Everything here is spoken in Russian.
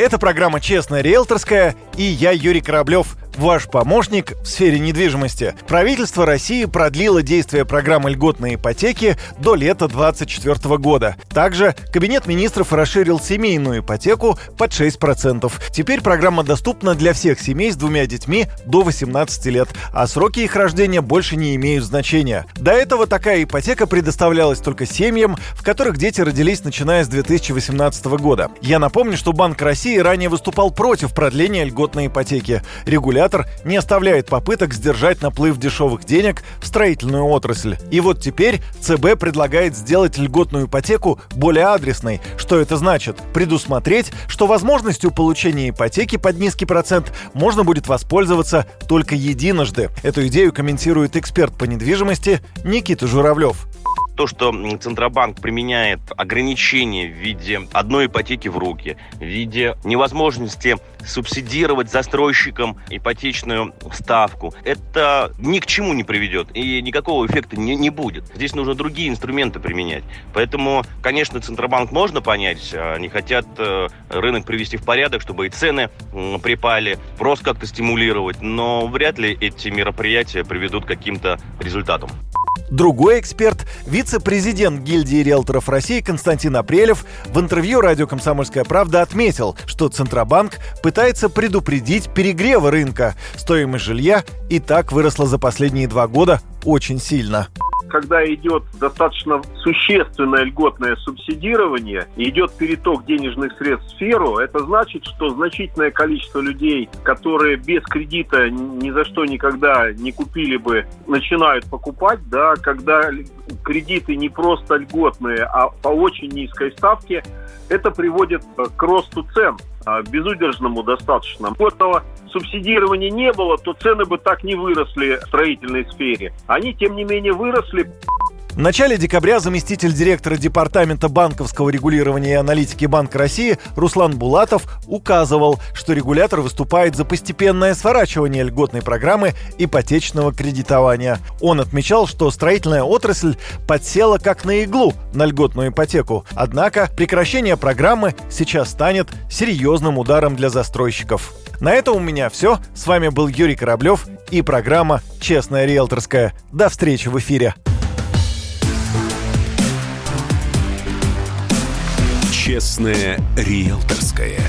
Это программа «Честная риэлторская» и я, Юрий Кораблев, ваш помощник в сфере недвижимости. Правительство России продлило действие программы льготной ипотеки до лета 2024 года. Также Кабинет министров расширил семейную ипотеку под 6%. Теперь программа доступна для всех семей с двумя детьми до 18 лет, а сроки их рождения больше не имеют значения. До этого такая ипотека предоставлялась только семьям, в которых дети родились начиная с 2018 года. Я напомню, что Банк России ранее выступал против продления льготной ипотеки. Регулятор регулятор не оставляет попыток сдержать наплыв дешевых денег в строительную отрасль. И вот теперь ЦБ предлагает сделать льготную ипотеку более адресной. Что это значит? Предусмотреть, что возможностью получения ипотеки под низкий процент можно будет воспользоваться только единожды. Эту идею комментирует эксперт по недвижимости Никита Журавлев то, что Центробанк применяет ограничения в виде одной ипотеки в руки, в виде невозможности субсидировать застройщикам ипотечную ставку, это ни к чему не приведет и никакого эффекта не, не будет. Здесь нужно другие инструменты применять. Поэтому, конечно, Центробанк можно понять, они хотят э, рынок привести в порядок, чтобы и цены припали, просто как-то стимулировать, но вряд ли эти мероприятия приведут к каким-то результатам. Другой эксперт, вице-президент гильдии риэлторов России Константин Апрелев в интервью радио «Комсомольская правда» отметил, что Центробанк пытается предупредить перегрева рынка. Стоимость жилья и так выросла за последние два года очень сильно когда идет достаточно существенное льготное субсидирование, идет переток денежных средств в сферу, это значит, что значительное количество людей, которые без кредита ни за что никогда не купили бы, начинают покупать, да, когда кредиты не просто льготные, а по очень низкой ставке, это приводит к росту цен безудержному достаточно. Этого субсидирования не было, то цены бы так не выросли в строительной сфере. Они, тем не менее, выросли. В начале декабря заместитель директора Департамента банковского регулирования и аналитики Банка России Руслан Булатов указывал, что регулятор выступает за постепенное сворачивание льготной программы ипотечного кредитования. Он отмечал, что строительная отрасль подсела как на иглу на льготную ипотеку. Однако прекращение программы сейчас станет серьезным ударом для застройщиков. На этом у меня все. С вами был Юрий Кораблев и программа «Честная риэлторская». До встречи в эфире. Честное риэлторское.